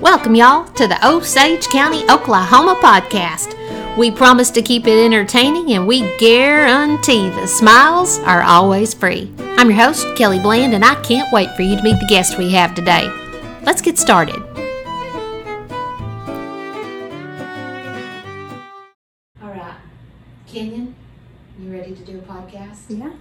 Welcome, y'all, to the Osage County, Oklahoma podcast. We promise to keep it entertaining and we guarantee the smiles are always free. I'm your host, Kelly Bland, and I can't wait for you to meet the guest we have today. Let's get started. All right, Kenyon, you ready to do a podcast? Yeah.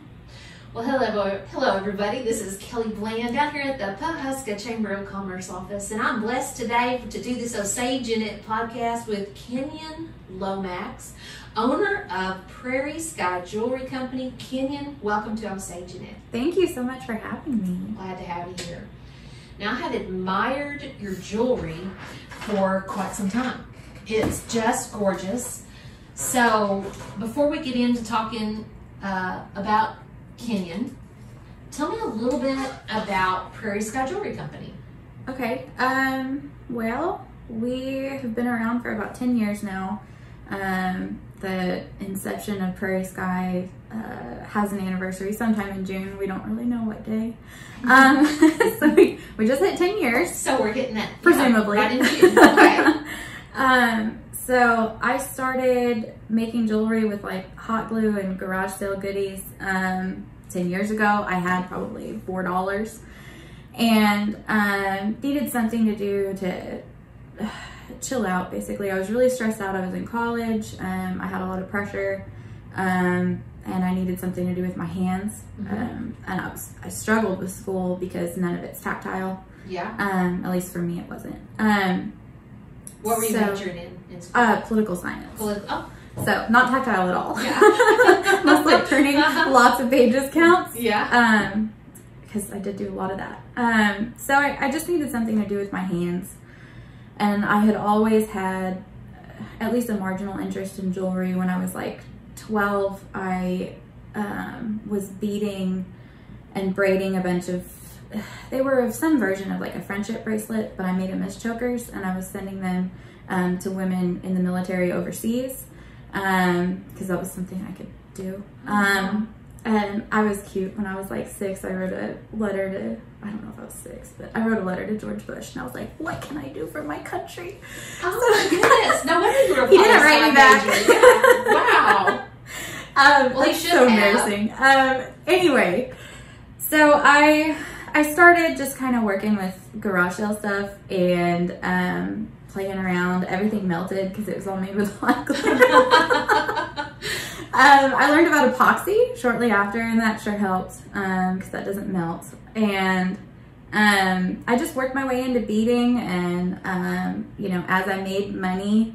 Well, hello, hello, everybody. This is Kelly Bland down here at the Pawhuska Chamber of Commerce office, and I'm blessed today to do this Osagin' It podcast with Kenyon Lomax, owner of Prairie Sky Jewelry Company. Kenyon, welcome to Osagin' It. Thank you so much for having me. Glad to have you here. Now, I had admired your jewelry for quite some time. It's just gorgeous. So, before we get into talking uh, about Kenyon, tell me a little bit about Prairie Sky Jewelry Company. Okay. Um. Well, we have been around for about ten years now. Um. The inception of Prairie Sky uh, has an anniversary sometime in June. We don't really know what day. Um. so we we just hit ten years. So we're hitting that Presumably. yeah, right in June. Okay. um, so I started making jewelry with like hot glue and garage sale goodies um, 10 years ago. I had probably $4 and um, needed something to do to uh, chill out basically. I was really stressed out. I was in college, um, I had a lot of pressure. Um, and I needed something to do with my hands, Mhm. um, and I was I struggled with school because none of it's tactile. yeah. Um, at least for me, it wasn't. What were you so- majoring in? in school? uh, political science. Polit- oh, So not tactile at all. Yeah. Most like turning Uh-huh. lots of pages counts. yeah. Um, because I did do a lot of that. Um, so I, I just needed something to do with my hands, and I had always had uh, at least a marginal interest in jewelry. When I was like twelve, I um, was beading and braiding a bunch of. They were of some version of like a friendship bracelet, but I made them as chokers, and I was sending them um, to women in the military overseas because that was something I could do. Um, and I was cute when I was like six. I wrote a letter to, I don't know if I was six, but I wrote a letter to George Bush and I was like, what can I do for my country? oh my goodness! No wonder you were. He didn't write me back. Wow. Um, Well, that's so have. embarrassing. Um, anyway, so I I started just kind of working with garage sale stuff and um, playing around. Everything melted because it was all made with glue. Um, I learned about epoxy shortly after, and that sure helped because that doesn't melt. And um, I just worked my way into beading, and um, you know, as I made money,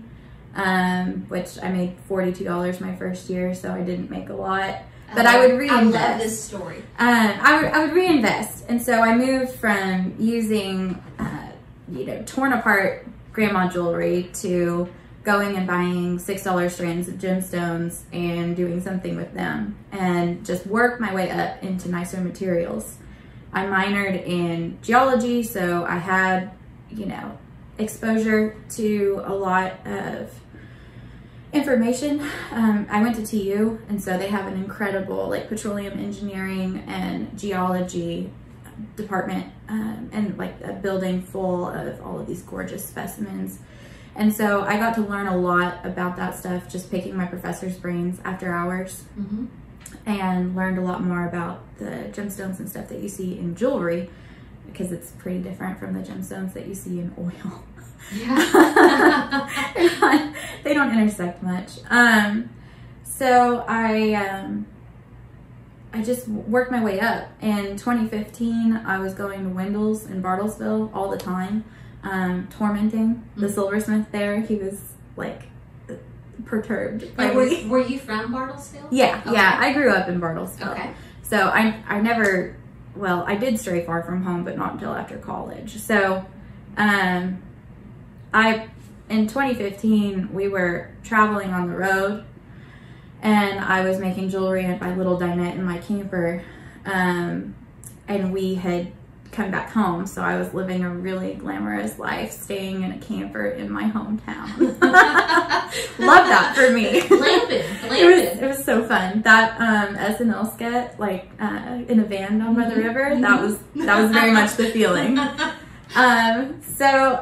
um, which I made forty-two dollars my first year, so I didn't make a lot. But I would reinvest. I love this story. Um, I would I would reinvest, and so I moved from using uh, you know torn apart grandma jewelry to going and buying six dollar strands of gemstones and doing something with them, and just work my way up into nicer materials. I minored in geology, so I had you know exposure to a lot of information. Um, I went to TU, and so they have an incredible like petroleum engineering and geology department, um, and like a building full of all of these gorgeous specimens. And so I got to learn a lot about that stuff just picking my professor's brains after hours Mm-hmm. and learned a lot more about the gemstones and stuff that you see in jewelry because it's pretty different from the gemstones that you see in oil. Yeah. They're not- they don't intersect much. Um, so I um, I just worked my way up. In 2015, I was going to Wendell's in Bartlesville all the time, um, tormenting the Mhm. silversmith there. He was like perturbed. by me. were you from Bartlesville? Yeah, Okay. yeah. I grew up in Bartlesville. Okay. So I I never well, I did stray far from home, but not until after college. So um I in 2015 we were traveling on the road and I was making jewelry at my little dinette in my camper. Um and we had come back home, so I was living a really glamorous life, staying in a camper in my hometown. Love that for me. Glamping, It was it was so fun. That um, SNL skit, like uh, in a van down by the Mhm, river, that was that was very much the feeling. Um, so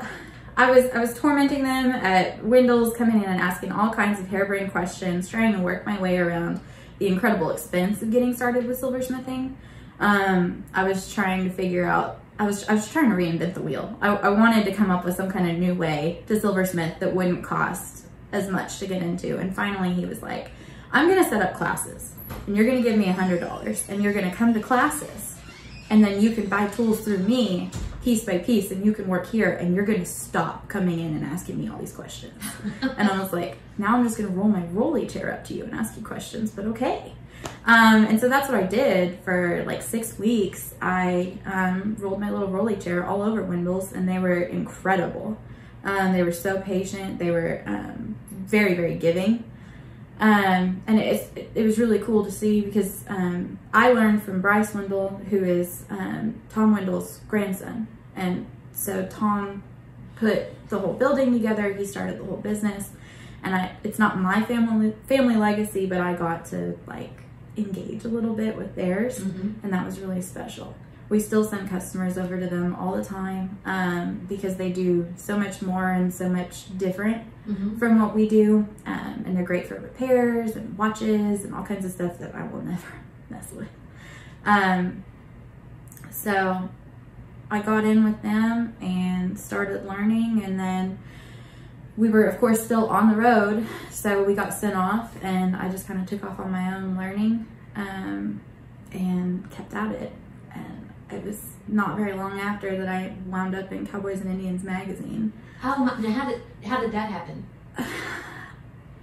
I was I was tormenting them at Wendell's, coming in and asking all kinds of harebrained questions, trying to work my way around the incredible expense of getting started with silversmithing. Um, I was trying to figure out. I was I was trying to reinvent the wheel. I, I wanted to come up with some kind of new way to silversmith that wouldn't cost as much to get into. And finally, he was like, "I'm going to set up classes, and you're going to give me a hundred dollars, and you're going to come to classes, and then you can buy tools through me." Piece by piece and you can work here and you're going to stop coming in and asking me all these questions. and I was like, now I'm just going to roll my rolly chair up to you and ask you questions, but okay. Um, and so that's what I did for like six weeks. I um, rolled my little rolly chair all over Wendell's and they were incredible. Um, they were so patient. They were um, very, very giving. Um, and it, it was really cool to see because um, I learned from Bryce Wendell, who is um, Tom Wendell's grandson. And so Tom put the whole building together. He started the whole business, and I it's not my family family legacy, but I got to like engage a little bit with theirs, mm-hmm. and that was really special. We still send customers over to them all the time um, because they do so much more and so much different mm-hmm. from what we do, um, and they're great for repairs and watches and all kinds of stuff that I will never mess with. Um, so I got in with them and started learning, and then we were, of course, still on the road, so we got sent off, and I just kind of took off on my own learning um, and kept at it. And it was not very long after that I wound up in Cowboys and Indians magazine. How? How did how did that happen?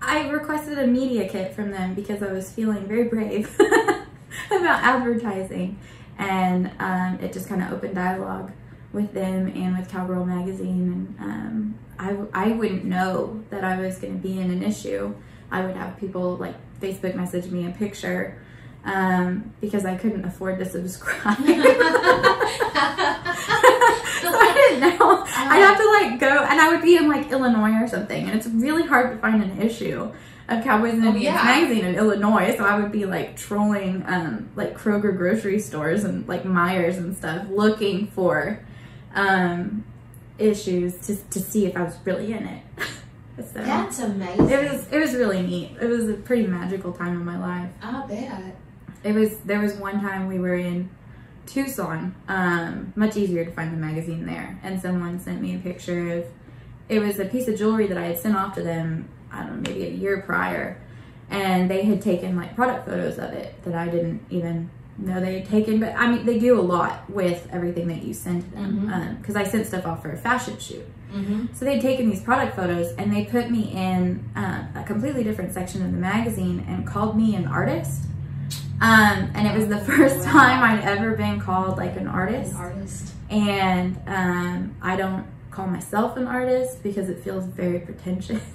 I requested a media kit from them because I was feeling very brave about advertising and um, it just kind of opened dialogue with them and with Cowgirl magazine. And um, I, I wouldn't know that I was going to be in an issue. I would have people like Facebook message me a picture um, because I couldn't afford to subscribe. so I didn't know. I'd have to like go, and I would be in like Illinois or something, and it's really hard to find an issue of Cowboys and Indians oh, yeah. magazine in Illinois. So I would be like trolling um, like Kroger grocery stores and like Meijers and stuff looking for um, issues to, to see if I was really in it. so That's amazing. It was it was really neat. It was a pretty magical time in my life. I bet. It was there was one time we were in Tucson, um, much easier to find the magazine there, and someone sent me a picture of it was a piece of jewelry that I had sent off to them I don't know, maybe a year prior. And they had taken like product photos of it that I didn't even know they had taken. But I mean, they do a lot with everything that you send them. Because mm-hmm. um, I sent stuff off for a fashion shoot. Mm-hmm. So they'd taken these product photos and they put me in uh, a completely different section of the magazine and called me an artist. Um, and it was the first wow. time I'd ever been called like an artist. An artist. And um, I don't call myself an artist because it feels very pretentious.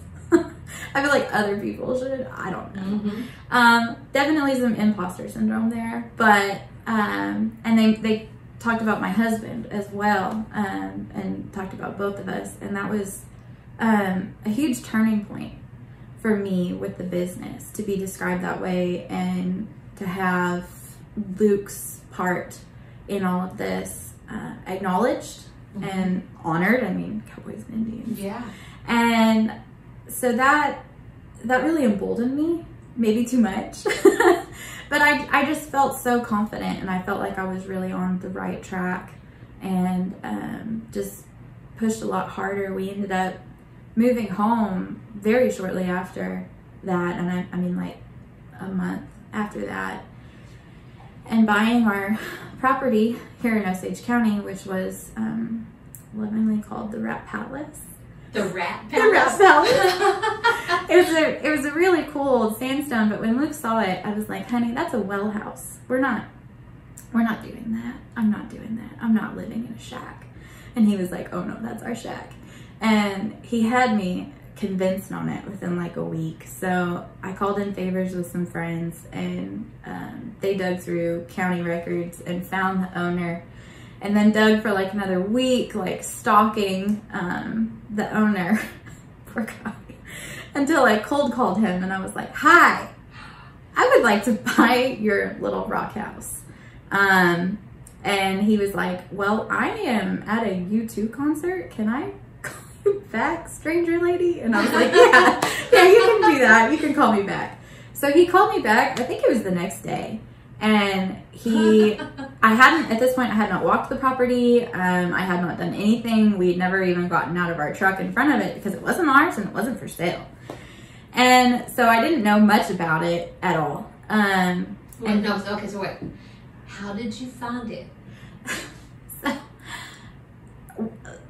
I feel like other people should. I don't know. Mm-hmm. Um, definitely some imposter syndrome there, but um, and they they talked about my husband as well, um, and talked about both of us, and that was um, a huge turning point for me with the business to be described that way, and to have Luke's part in all of this uh, acknowledged mm-hmm. and honored. I mean, Cowboys and Indians. Yeah. And so that that really emboldened me, maybe too much. but I, I just felt so confident and I felt like I was really on the right track and um, just pushed a lot harder. We ended up moving home very shortly after that, and I, I mean, like a month after that, and buying our property here in Osage County, which was um, lovingly called the Rat Palace. The rat palace. The rat palace. it was a it was a really cool old sandstone, but when Luke saw it, I was like, honey, that's a well house. We're not we're not doing that. I'm not doing that. I'm not living in a shack. And he was like, Oh no, that's our shack. And he had me convinced on it within like a week. So I called in favors with some friends and um, they dug through county records and found the owner and then dug for like another week, like stalking um, the owner. Poor guy. Until I cold called him and I was like, Hi, I would like to buy your little rock house. Um, and he was like, Well, I am at a U2 concert. Can I call you back, stranger lady?" And I was like, "Yeah, yeah, you can do that. You can call me back." So he called me back. I think it was the next day, and he, I hadn't at this point. I had not walked the property. Um, I had not done anything. we'd never even gotten out of our truck in front of it because it wasn't ours and it wasn't for sale. And so I didn't know much about it at all. Um, Wait, no, so- okay, so wait. How did you find it? so,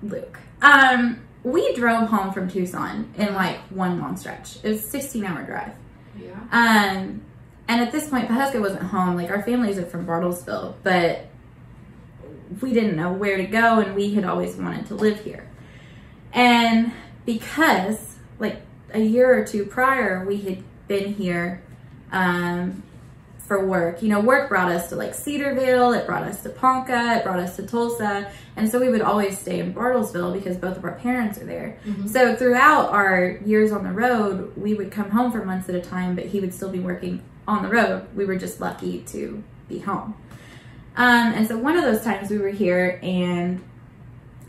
Luke. Um, we drove home from Tucson in like one long stretch. It was a 16 hour drive. Yeah. Um, and at this point, Pawhuska wasn't home. Like our families are from Bartlesville, but we didn't know where to go, and we had always wanted to live here. And because, like a year or two prior, we had been here um, for work. You know, work brought us to like Cedarville, it brought us to Ponca, it brought us to Tulsa, and so we would always stay in Bartlesville because both of our parents are there. Mhm. So throughout our years on the road, we would come home for months at a time, but he would still be working on the road. We were just lucky to be home. Um, and so one of those times we were here and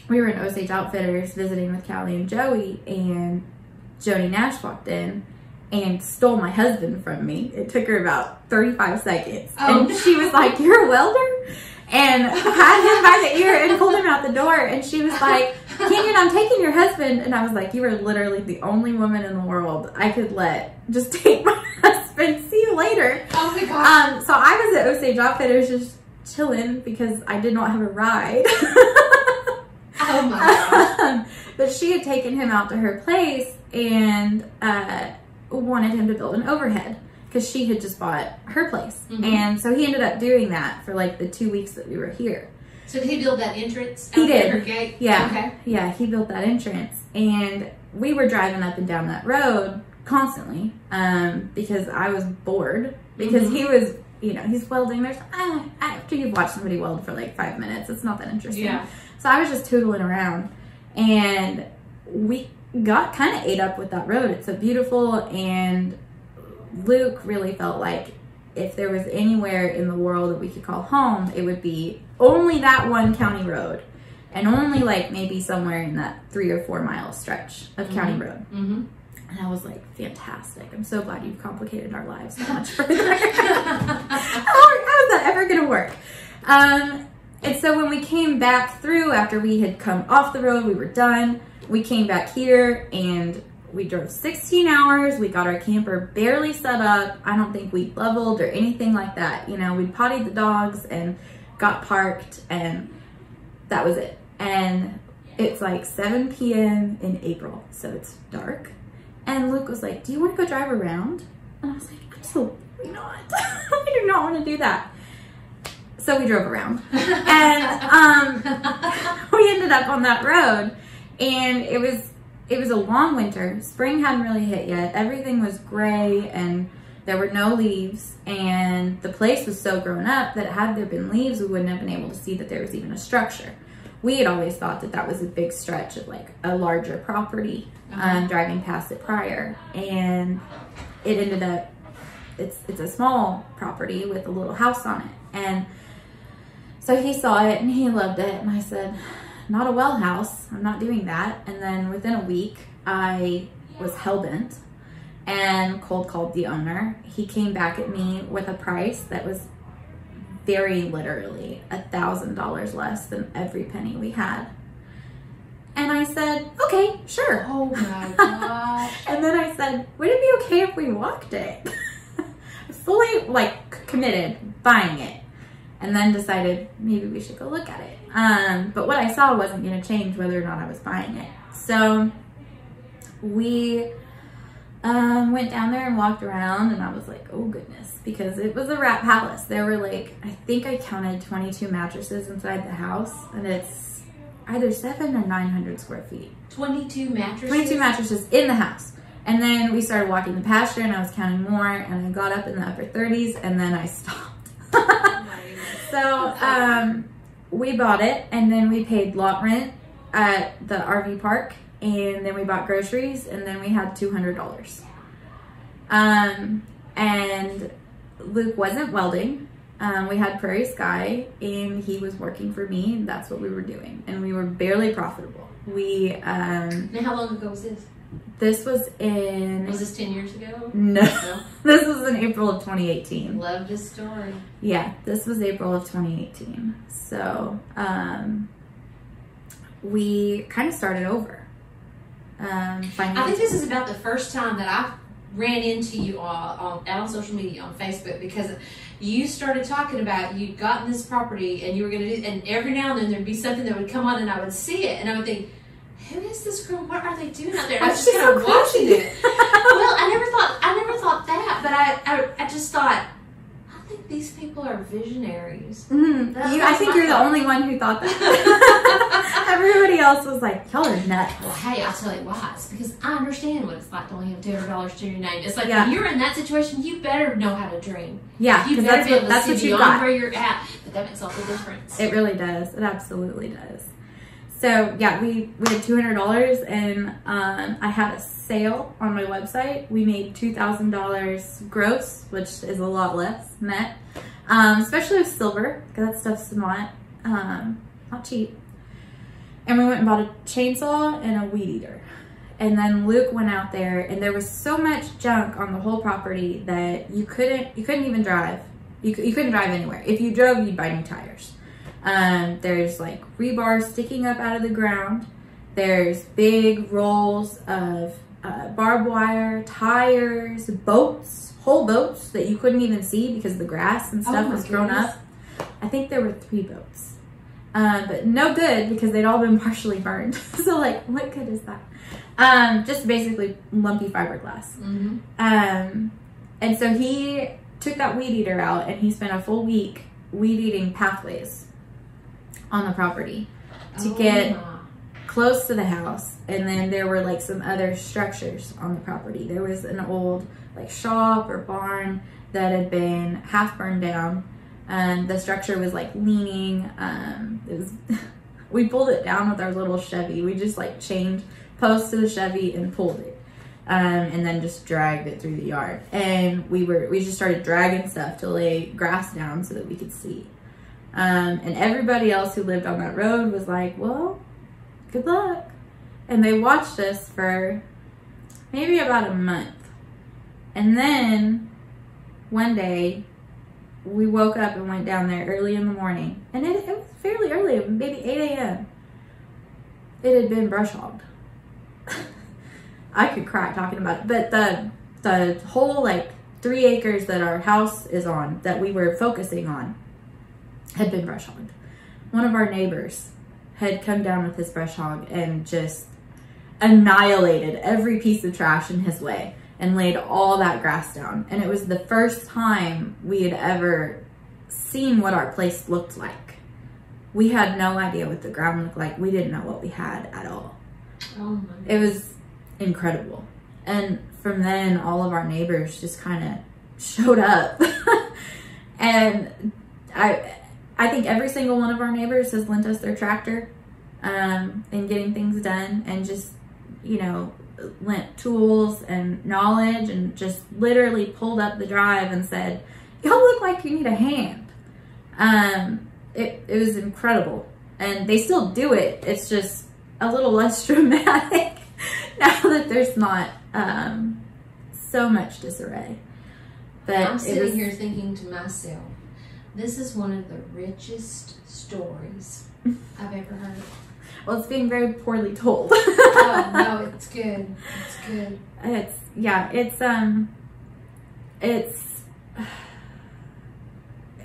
we were in Osage Outfitters visiting with Callie and Joey, and Joni Nash walked in and stole my husband from me. It took her about 35 seconds. Oh, and she was like, You're a welder? And had him by the ear and pulled him out the door. And she was like, Kenyon, I'm taking your husband. And I was like, You are literally the only woman in the world I could let just take my husband. See you later. Oh my gosh. Um, so I was at Osage Outfitters just chilling because I did not have a ride. oh my gosh. Um, but she had taken him out to her place and uh, wanted him to build an overhead because she had just bought her place. Mhm. And so he ended up doing that for like the two weeks that we were here. So did he build that entrance? He did. Her gate? Yeah. Okay. Yeah, he built that entrance. And we were driving up and down that road constantly um, because I was bored because Mhm. he was, you know, he's welding. There's, ah, after you've watched somebody weld for like five minutes, it's not that interesting. Yeah. So I was just tootling around, and we got kind of ate up with that road. It's so beautiful, and Luke really felt like if there was anywhere in the world that we could call home, it would be only that one county road, and only like maybe somewhere in that three or four mile stretch of county road. Mm-hmm. And I was like, fantastic! I'm so glad you've complicated our lives so much further. how, how is that ever going to work? Um, and so when we came back through after we had come off the road, we were done. We came back here and we drove 16 hours. We got our camper barely set up. I don't think we leveled or anything like that. You know, we pottied the dogs and got parked, and that was it. And it's like 7 p.m. in April, so it's dark. And Luke was like, Do you want to go drive around? And I was like, Absolutely not. I do not want to do that. So we drove around. And um, we ended up on that road and it was it was a long winter. Spring hadn't really hit yet. Everything was gray and there were no leaves. And the place was so grown up that had there been leaves we wouldn't have been able to see that there was even a structure. We had always thought that that was a big stretch of like a larger property um, driving past it prior. And it ended up it's it's a small property with a little house on it. And so he saw it and he loved it. And i said not a well house i'm not doing that and then within a week i was hell-bent and cold called the owner he came back at me with a price that was very literally a thousand dollars less than every penny we had and i said okay sure oh my gosh. and then I said, would it be okay if we walked it? Fully like committed buying it. And then decided maybe we should go look at it. Um, but what I saw wasn't going to change whether or not I was buying it. So we um, went down there and walked around, and I was like, oh goodness, because it was a rat palace. There were like, I think I counted 22 mattresses inside the house, and it's either seven or 900 square feet. 22 mattresses? 22 mattresses in the house. And then we started walking the pasture and I was counting more and I got up in the upper 30s and then I stopped. So um, we bought it and then we paid lot rent at the RV park and then we bought groceries and then we had $200. Um, and Luke wasn't welding. Um, we had Prairie Sky and he was working for me and that's what we were doing. And we were barely profitable. We um, how long ago was this? This was in Was this 10 years ago? no, No. this was in April of 2018. Love this story. Yeah, this was April of 2018. So um, we kind of started over. Um, I think this is about the first time that I ran into you all on out on social media on Facebook because you started talking about you'd gotten this property and you were going to do, and every now and then there'd be something that would come on and I would see it and I would think, who is this girl? What are they doing out there? I was just kind of so watching crazy. it. well, I never thought I never thought that, but I I, I just thought. I think these people are visionaries. Mhm. You, I think you're the only one who thought that. Everybody else was like, "Y'all are nuts." Well, hey, I'll tell you why. It's because I understand what it's like to only have two hundred dollars to your name. It's like Yeah. when you're in that situation, you better know how to dream. Yeah, You because better that's be able what to that's see what you beyond got. where you're at. But that makes all the difference. It really does. It absolutely does. So yeah, we we had two hundred dollars, and um, I had a sale on my website. We made two thousand dollars gross, which is a lot less net, um, especially with silver because that stuff's not um, not cheap. And we went and bought a chainsaw and a weed eater. And then Luke went out there, and there was so much junk on the whole property that you couldn't you couldn't even drive. You, you couldn't drive anywhere. If you drove, you'd buy new tires. Um, there's like rebar sticking up out of the ground. There's big rolls of uh, barbed wire, tires, boats, whole boats that you couldn't even see because the grass and Oh stuff my was grown goodness. up. I think there were three boats. Um, but no good because they'd all been partially burned. so like, what good is that? Um, just basically lumpy fiberglass. hmm Um, and so he took that weed eater out and he spent a full week weed eating pathways on the property to get close to the house. And then there were like some other structures on the property. There was an old like shop or barn that had been half burned down. And the structure was like leaning. Um, it was, we pulled it down with our little Chevy. We just like chained posts to the Chevy and pulled it. Um, and then just dragged it through the yard. And we were we just started dragging stuff to lay grass down so that we could see. Um, and everybody else who lived on that road was like, "Well, good luck." And they watched us for maybe about a month. And then one day we woke up and went down there early in the morning. And it, it was fairly early, maybe 8 a.m. It had been brush hogged. I could cry talking about it. But the the whole like three acres that our house is on that we were focusing on had been brush hogged. One of our neighbors had come down with his brush hog and just annihilated every piece of trash in his way and laid all that grass down. And it was the first time we had ever seen what our place looked like. We had no idea what the ground looked like. We didn't know what we had at all. Oh my. It was incredible. And from then, all of our neighbors just kind of showed up. and I, I think every single one of our neighbors has lent us their tractor um, in getting things done and just, you know, lent tools and knowledge and just literally pulled up the drive and said, Y'all look like you need a hand. Um, it, it was incredible. And they still do it. It's just a little less dramatic now that there's not um, so much disarray. But I'm sitting was- here thinking to myself, this is one of the richest stories I've ever heard. well, it's being very poorly told. oh no, it's good. It's good. It's yeah, it's um it's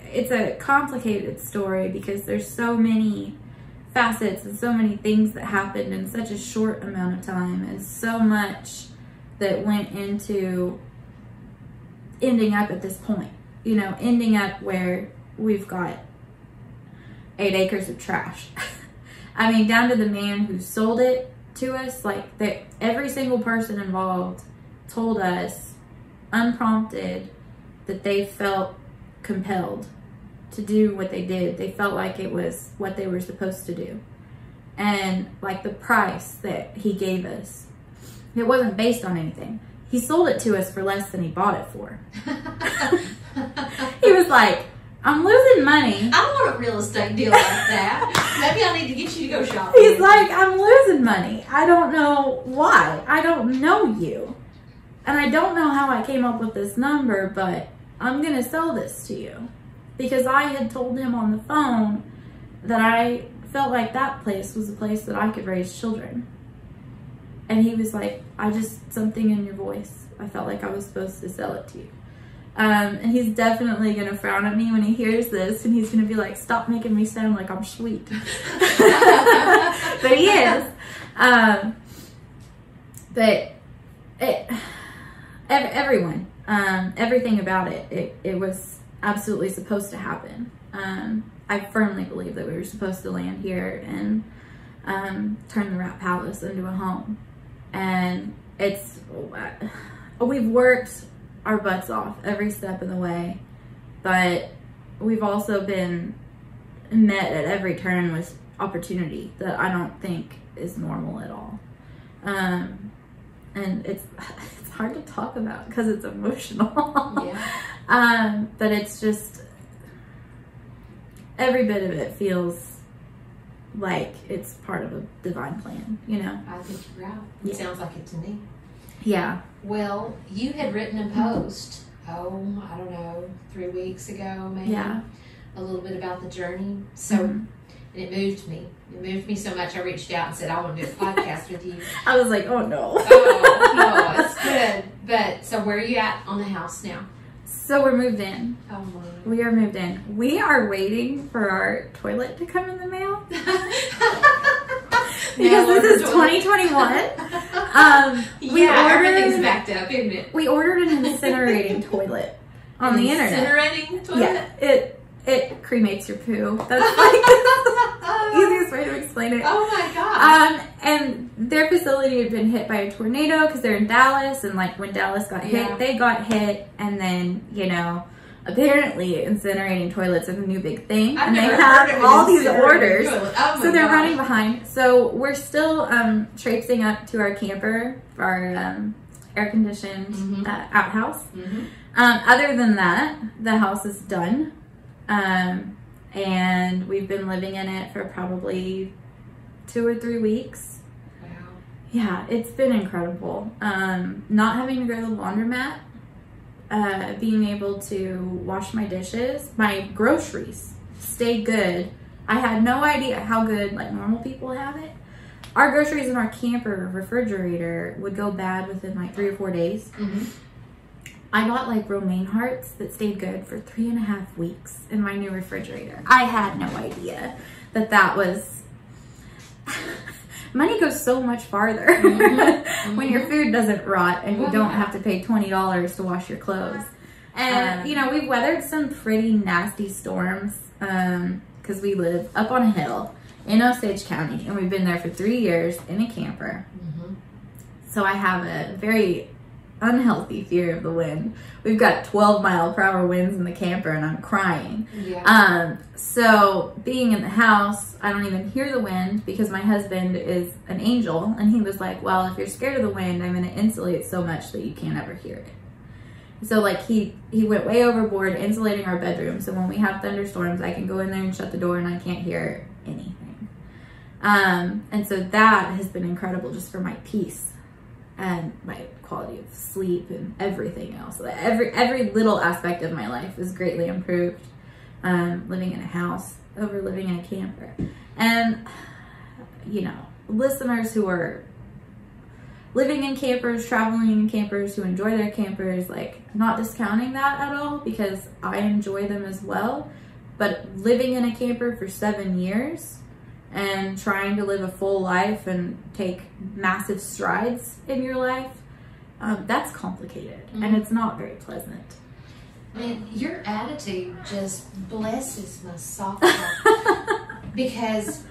it's a complicated story because there's so many facets and so many things that happened in such a short amount of time and so much that went into ending up at this point. You know, ending up where we've got eight acres of trash. I mean, down to the man who sold it to us, like that every single person involved told us unprompted that they felt compelled to do what they did. They felt like it was what they were supposed to do. And like the price that he gave us, it wasn't based on anything. He sold it to us for less than he bought it for. He was like, I'm losing money. I don't want a real estate deal like that. Maybe I need to get you to go shopping. He's like, I'm losing money. I don't know why. I don't know you. And I don't know how I came up with this number, but I'm going to sell this to you. Because I had told him on the phone that I felt like that place was a place that I could raise children. And he was like, I just, something in your voice. I felt like I was supposed to sell it to you. Um, and he's definitely to frown at me when he hears this, and he's to be like, "Stop making me sound like I'm sweet." but he is. Um, but it, everyone, um, everything about it, it, it was absolutely supposed to happen. Um, I firmly believe that we were supposed to land here and um, turn the Rat Palace into a home. And it's, we've worked our butts off every step of the way, but we've also been met at every turn with opportunity that I don't think is normal at all. Um, and it's it's hard to talk about because it's emotional. Yeah. um, but it's just every bit of it feels like it's part of a divine plan, you know? I think you're right. It Yeah. sounds like it to me. Yeah. Well, you had written a post, oh, I don't know, three weeks ago, maybe. Yeah. A little bit about the journey. So, Mhm. and it moved me. It moved me so much, I reached out and said, I want to do a podcast with you. I was like, oh no. Oh, no, it's good. But, so where are you at on the house now? So we're moved in. Oh, my. We are moved in. We are waiting for our toilet to come in the mail because this is 2021. Um, we yeah, everything's ordered backed up, isn't it? we ordered an incinerating toilet on the internet. Incinerating toilet? Yeah, it it cremates your poo. That's like the easiest way to explain it. Oh my god. Um, and their facility had been hit by a tornado because they're in Dallas, and like when Dallas got hit, they got hit, and then you know, apparently incinerating toilets is a new big thing, I've and they have all these orders. Oh So they're God. running behind. So we're still um, traipsing up to our camper, our um, air conditioned Mhm. uh, outhouse. Mhm. Um, other than that, the house is done. Um, and we've been living in it for probably two or three weeks. Wow. Yeah, it's been incredible. Um, not having to go to the laundromat, uh, being able to wash my dishes, my groceries stay good. I had no idea how good like normal people have it. Our groceries in our camper refrigerator would go bad within like three or four days. Mhm. I got like romaine hearts that stayed good for three and a half weeks in my new refrigerator. I had no idea that that was. Money goes so much farther Mhm. when your food doesn't rot and you don't have to pay twenty dollars to wash your clothes. And Um, you know we've weathered some pretty nasty storms because we live up on a hill in Osage County, and we've been there for three years in a camper. Mhm. So I have a very unhealthy fear of the wind. We've got 12 mile per hour winds in the camper and I'm crying. Yeah. Um, so being in the house, I don't even hear the wind because my husband is an angel and he was like, well, if you're scared of the wind, I'm going to insulate so much that you can't ever hear it. So like he he went way overboard insulating our bedroom. So when we have thunderstorms, I can go in there and shut the door and I can't hear anything. Um, and so that has been incredible just for my peace and my quality of sleep and everything else. Every every little aspect of my life is greatly improved. Um, living in a house over living in a camper, and you know, listeners who are living in campers, traveling in campers, who enjoy their campers, like not discounting that at all because I enjoy them as well. But living in a camper for seven years and trying to live a full life and take massive strides in your life, um, that's complicated and Mhm. it's not very pleasant. Man, your attitude just blesses my soul because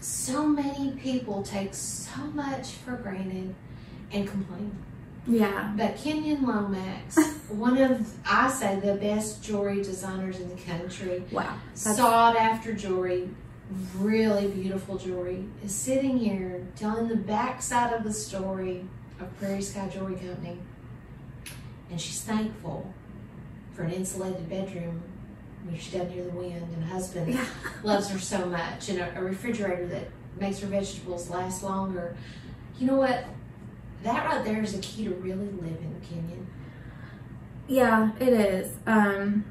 so many people take so much for granted and complain. yeah. But Kenyon Lomax, one of I say the best jewelry designers in the country, Wow. That's- sought after jewelry, really beautiful jewelry, is sitting here telling the backside of the story of Prairie Sky Jewelry Company. And she's thankful for an insulated bedroom where she doesn't hear the wind, and husband Yeah. loves her so much, and a, a refrigerator that makes her vegetables last longer. You know what? That right there is the key to really living, Kenyon. Yeah, it is. Um,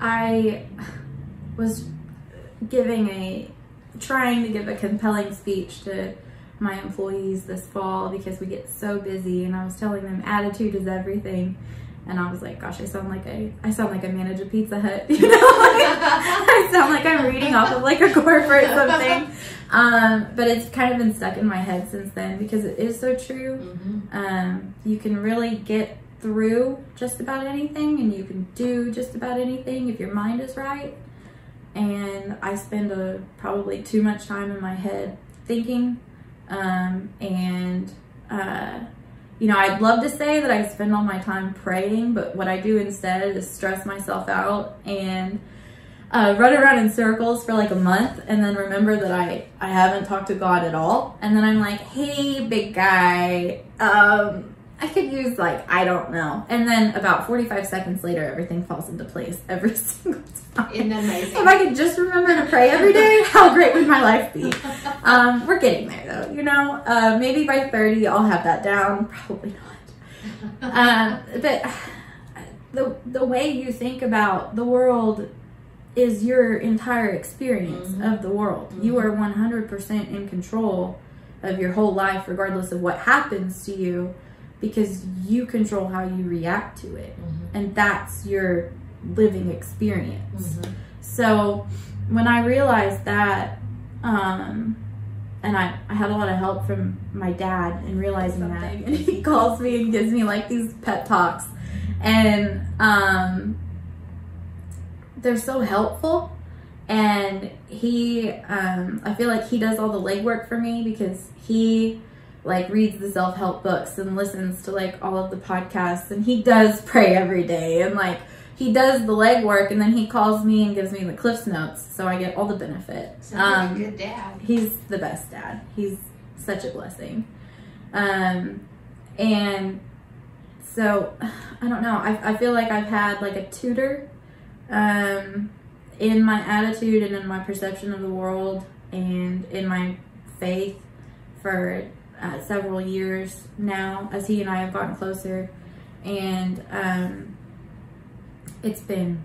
I was giving a trying to give a compelling speech to my employees this fall because we get so busy, and I was telling them attitude is everything. And I was like, "Gosh, I sound like I I sound like I manage a Pizza Hut. You know, I sound like I'm reading off of like a corporate something." Um, but it's kind of been stuck in my head since then because it is so true hmm um, you can really get through just about anything and you can do just about anything if your mind is right and i spend a, probably too much time in my head thinking um, and uh, you know i'd love to say that i spend all my time praying but what i do instead is stress myself out and uh, run around in circles for like a month and then remember that I, I haven't talked to God at all. And then I'm like, hey, big guy, um, I could use like, I don't know. And then about 45 seconds later, everything falls into place every single time. Isn't amazing? If I could just remember to pray every day, how great would my life be? Um, we're getting there though, you know? Uh, maybe by 30, I'll have that down. Probably not. Um, but the, the way you think about the world is your entire experience Mhm. of the world. You Mhm. are 100% in control of your whole life, regardless of what happens to you, because you control how you react to it. Mhm. And that's your living experience. Mhm. So when I realized that, um, and I, I had a lot of help from my dad in realizing that. And he calls me and gives me like these pep talks. And um, they're so helpful. And he, um, I feel like he does all the legwork for me because he like reads the self help books and listens to like all of the podcasts and he does pray every day and like he does the legwork and then he calls me and gives me the cliffs notes so I get all the benefit. Sounds Um, a good dad. He's the best dad. He's such a blessing. Um, and so I don't know. I, I feel like I've had like a tutor um, in my attitude and in my perception of the world and in my faith for uh, several years now as he and I have gotten closer. And um, it's been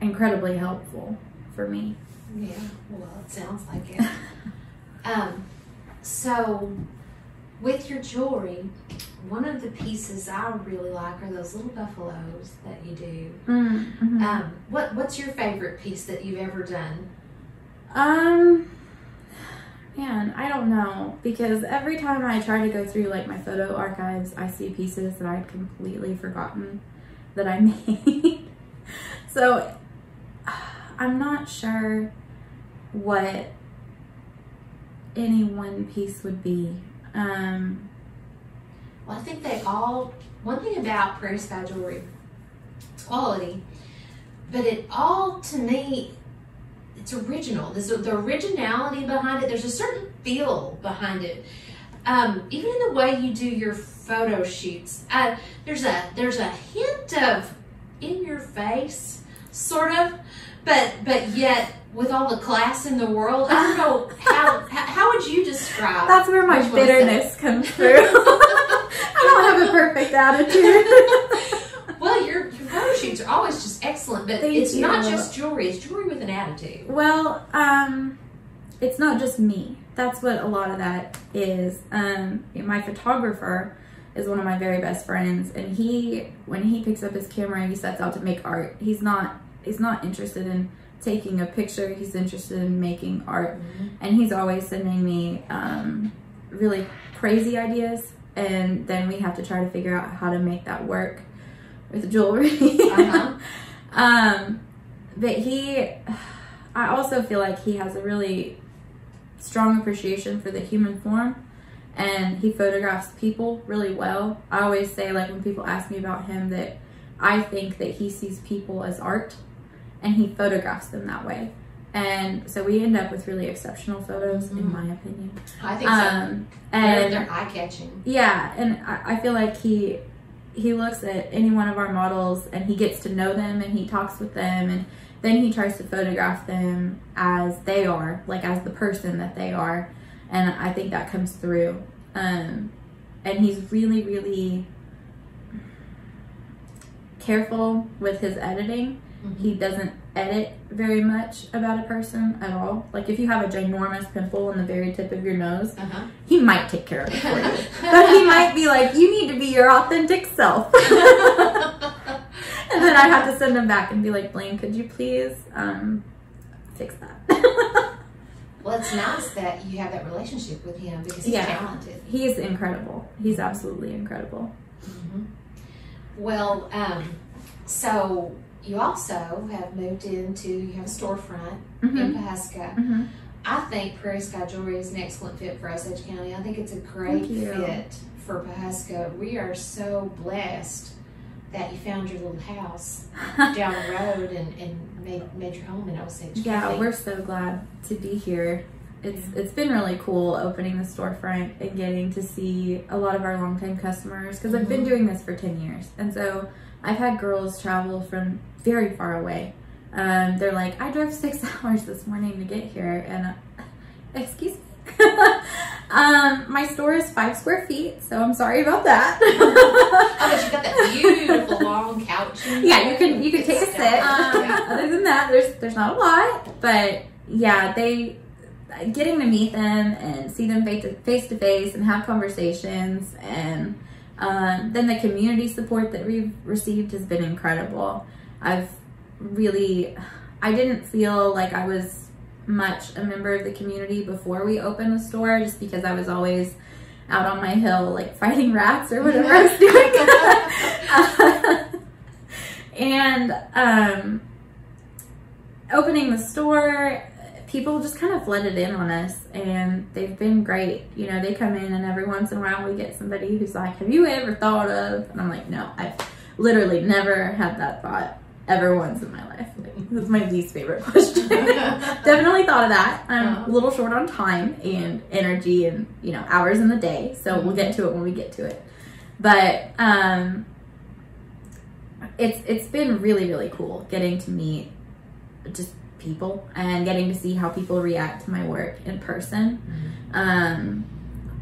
incredibly helpful for me. Yeah, well, it sounds like it. um, so, with your jewelry, one of the pieces I really like are those little buffaloes that you do. Mm-hmm. Um, what What's your favorite piece that you've ever done? Um, man, I don't know because every time I try to go through like my photo archives, I see pieces that I'd completely forgotten that I made. so I'm not sure what any one piece would be. Um, Well, I think they all. One thing about Prairie Sky jewelry, it's quality, but it all to me, it's original. There's the originality behind it. There's a certain feel behind it. Um, even in the way you do your photo shoots, uh, there's a there's a hint of in your face, sort of, but but yet with all the class in the world, I don't know how how, how would you describe? that's where my bitterness comes through. I don't have a perfect attitude. Well, your, your photo shoots are always just excellent, but it's not just jewelry, it's jewelry with an attitude. Well, um, it's not just me. That's what a lot of that is. Um, my photographer is one of my very best friends, and he, when he picks up his camera, he sets out to make art. He's not, he's not interested in taking a picture. He's interested in making art, and he's always sending me um, really crazy ideas, and then we have to try to figure out how to make that work with jewelry. Uh-huh. um, but he, I also feel like he has a really strong appreciation for the human form and he photographs people really well. I always say, like, when people ask me about him, that I think that he sees people as art and he photographs them that way. And so we end up with really exceptional photos, in Mhm. my opinion. I think so. Um, They're, and they're eye catching. yeah, and I, I feel like he he looks at any one of our models and he gets to know them and he talks with them and then he tries to photograph them as they are, like as the person that they are. And I think that comes through. Um, and he's really, really careful with his editing. Mhm. He doesn't edit very much about a person at all. Like if you have a ginormous pimple on the very tip of your nose, Uh-huh. he might take care of it for you. but he might be like, you need to be your authentic self. and then I have to send him back and be like, Blaine, could you please um, fix that? Well, it's nice that you have that relationship with him because he's Yeah. talented. He's incredible. He's absolutely incredible. Mhm. Well, um, so you also have moved into, you have a storefront in Mhm. Pawhuska. Mhm. I think Prairie Sky Jewelry is an excellent fit for Osage County. I think it's a great fit for Pawhuska. We are so blessed that you found your little house down the road and, and made, made your home in Osage County. Yeah, we're so glad to be here. It's it's been really cool opening the storefront and getting to see a lot of our longtime customers because I've been Mhm. doing this for ten years, and so I've had girls travel from very far away. Um, they're like, I drove six hours this morning to get here, and uh, excuse me. um, my store is five square feet, so I'm sorry about that. Oh, but you got that beautiful long couch. yeah, you can you can take a sit. Um, Yeah. Other than that, there's there's not a lot, but yeah, they getting to meet them and see them face to face to face and have conversations, and um, then the community support that we've received has been incredible. I've really, I didn't feel like I was much a member of the community before we opened the store, just because I was always out on my hill, like fighting rats or whatever I was doing. and um, opening the store, people just kind of flooded in on us, and they've been great. You know, they come in, and every once in a while we get somebody who's like, "Have you ever thought of?" And I'm like, "No, I've literally never had that thought ever once in my life." Like, that's my least favorite question. Definitely thought of that. I'm a little short on time and energy and you know hours in the day, so we'll get to it when we get to it. But um, it's it's been really really cool getting to meet just people and getting to see how people react to my work in person. Um,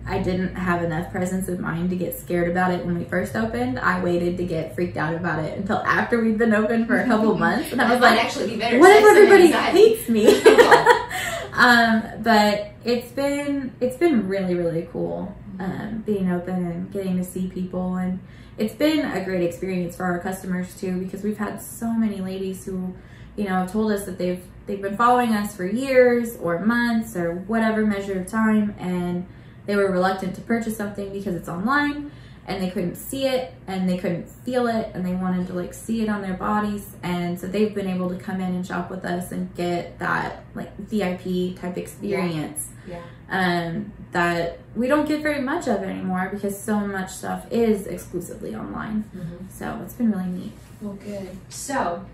I didn't have enough presence of mind to get scared about it when we first opened. I waited to get freaked out about it until after we'd been open for a couple months, and I was like, actually be better. what if everybody hates me? um, but it's been it's been really really cool um, being open and getting to see people, and it's been a great experience for our customers too because we've had so many ladies who, you know, have told us that they've they've been following us for years or months or whatever measure of time, and they were reluctant to purchase something because it's online and they couldn't see it and they couldn't feel it and they wanted to like see it on their bodies and so they've been able to come in and shop with us and get that like VIP type experience Yeah. um, that we don't get very much of anymore because so much stuff is exclusively online Mhm. so it's been really neat Well, good. So,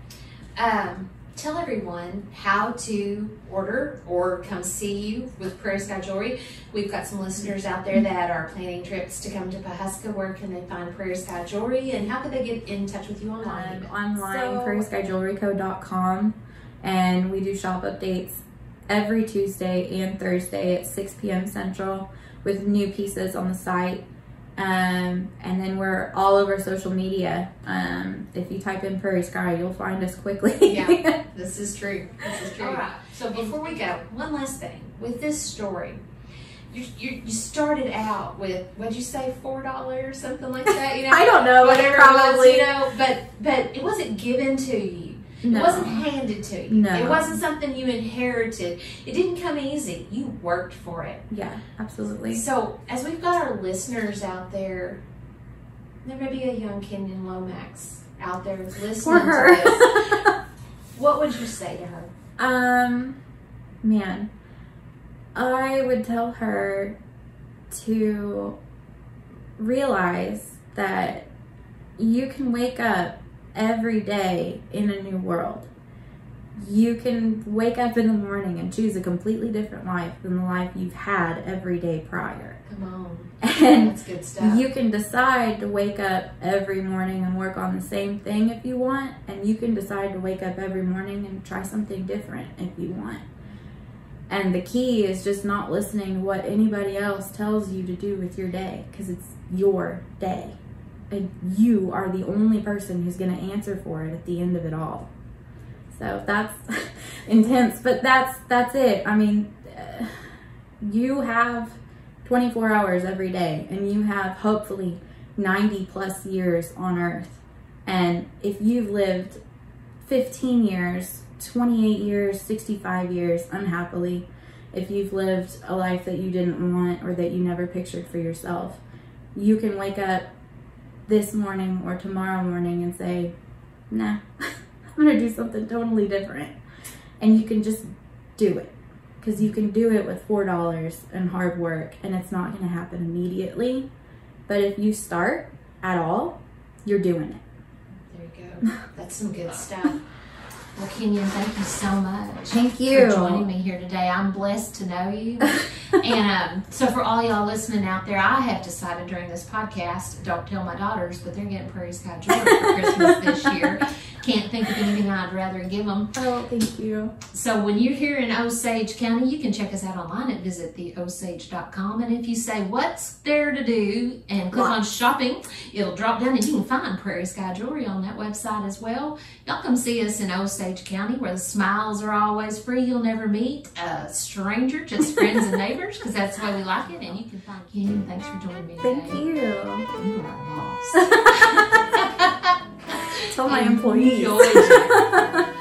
um, tell everyone how to order or come see you with Prairie Sky Jewelry. We've got some listeners out there that are planning trips to come to Pawhuska. Where can they find Prairie Sky Jewelry and how can they get in touch with you online? um, online So- prairieskyjewelryco.com and we do shop updates every tuesday and thursday at 6 p.m central with new pieces on the site um, and then we're all over social media um, if you type in prairie sky you'll find us quickly Yeah. This is true. This is true. All right. So before we go, one last thing with this story. You, you, you started out with what'd you say four dollars something like that you know i don't know whatever probably it was, you know but but it wasn't given to you no. It wasn't handed to you. No. It wasn't something you inherited. It didn't come easy. You worked for it. yeah absolutely So, as we've got our listeners out there, there may be a young Kenyon Lomax out there listening for her to this. What would you say to her? Um, man, I would tell her to realize that you can wake up every day in a new world. You can wake up in the morning and choose a completely different life than the life you've had every day prior. Come on. And That's good stuff. you can decide to wake up every morning and work on the same thing if you want, and you can decide to wake up every morning and try something different if you want. And the key is just not listening to what anybody else tells you to do with your day because it's your day. You are the only person who's going to answer for it at the end of it all. So that's intense, but that's that's it. I mean, uh, you have 24 hours every day and you have hopefully 90 plus years on earth. And if you've lived 15 years, 28 years, 65 years unhappily, if you've lived a life that you didn't want or that you never pictured for yourself, you can wake up this morning or tomorrow morning and say, nah, I'm to do something totally different. And you can just do it because you can do it with $4 and hard work and it's not to happen immediately. But if you start at all, you're doing it. There you go. That's some good stuff. Well, Kenyon, thank you so much. Thank you For joining me here today. I'm blessed to know you. and um, so, for all y'all listening out there, I have decided during this podcast, don't tell my daughters, but they're getting Prairie Sky Jewelry for Christmas this year. Can't think of anything I'd rather give them. Oh, thank you. So when you're here in Osage County, you can check us out online at visittheosage.com. And if you say what's there to do and click on shopping, it'll drop down and you can find Prairie Sky Jewelry on that website as well. Y'all come see us in Osage County where the smiles are always free. You'll never meet a stranger, just friends and neighbors because that's the way we like it. And you can find Kenyon. Thanks for joining me Thank today. you. You are a boss. Tell my um, employees. Enjoy it.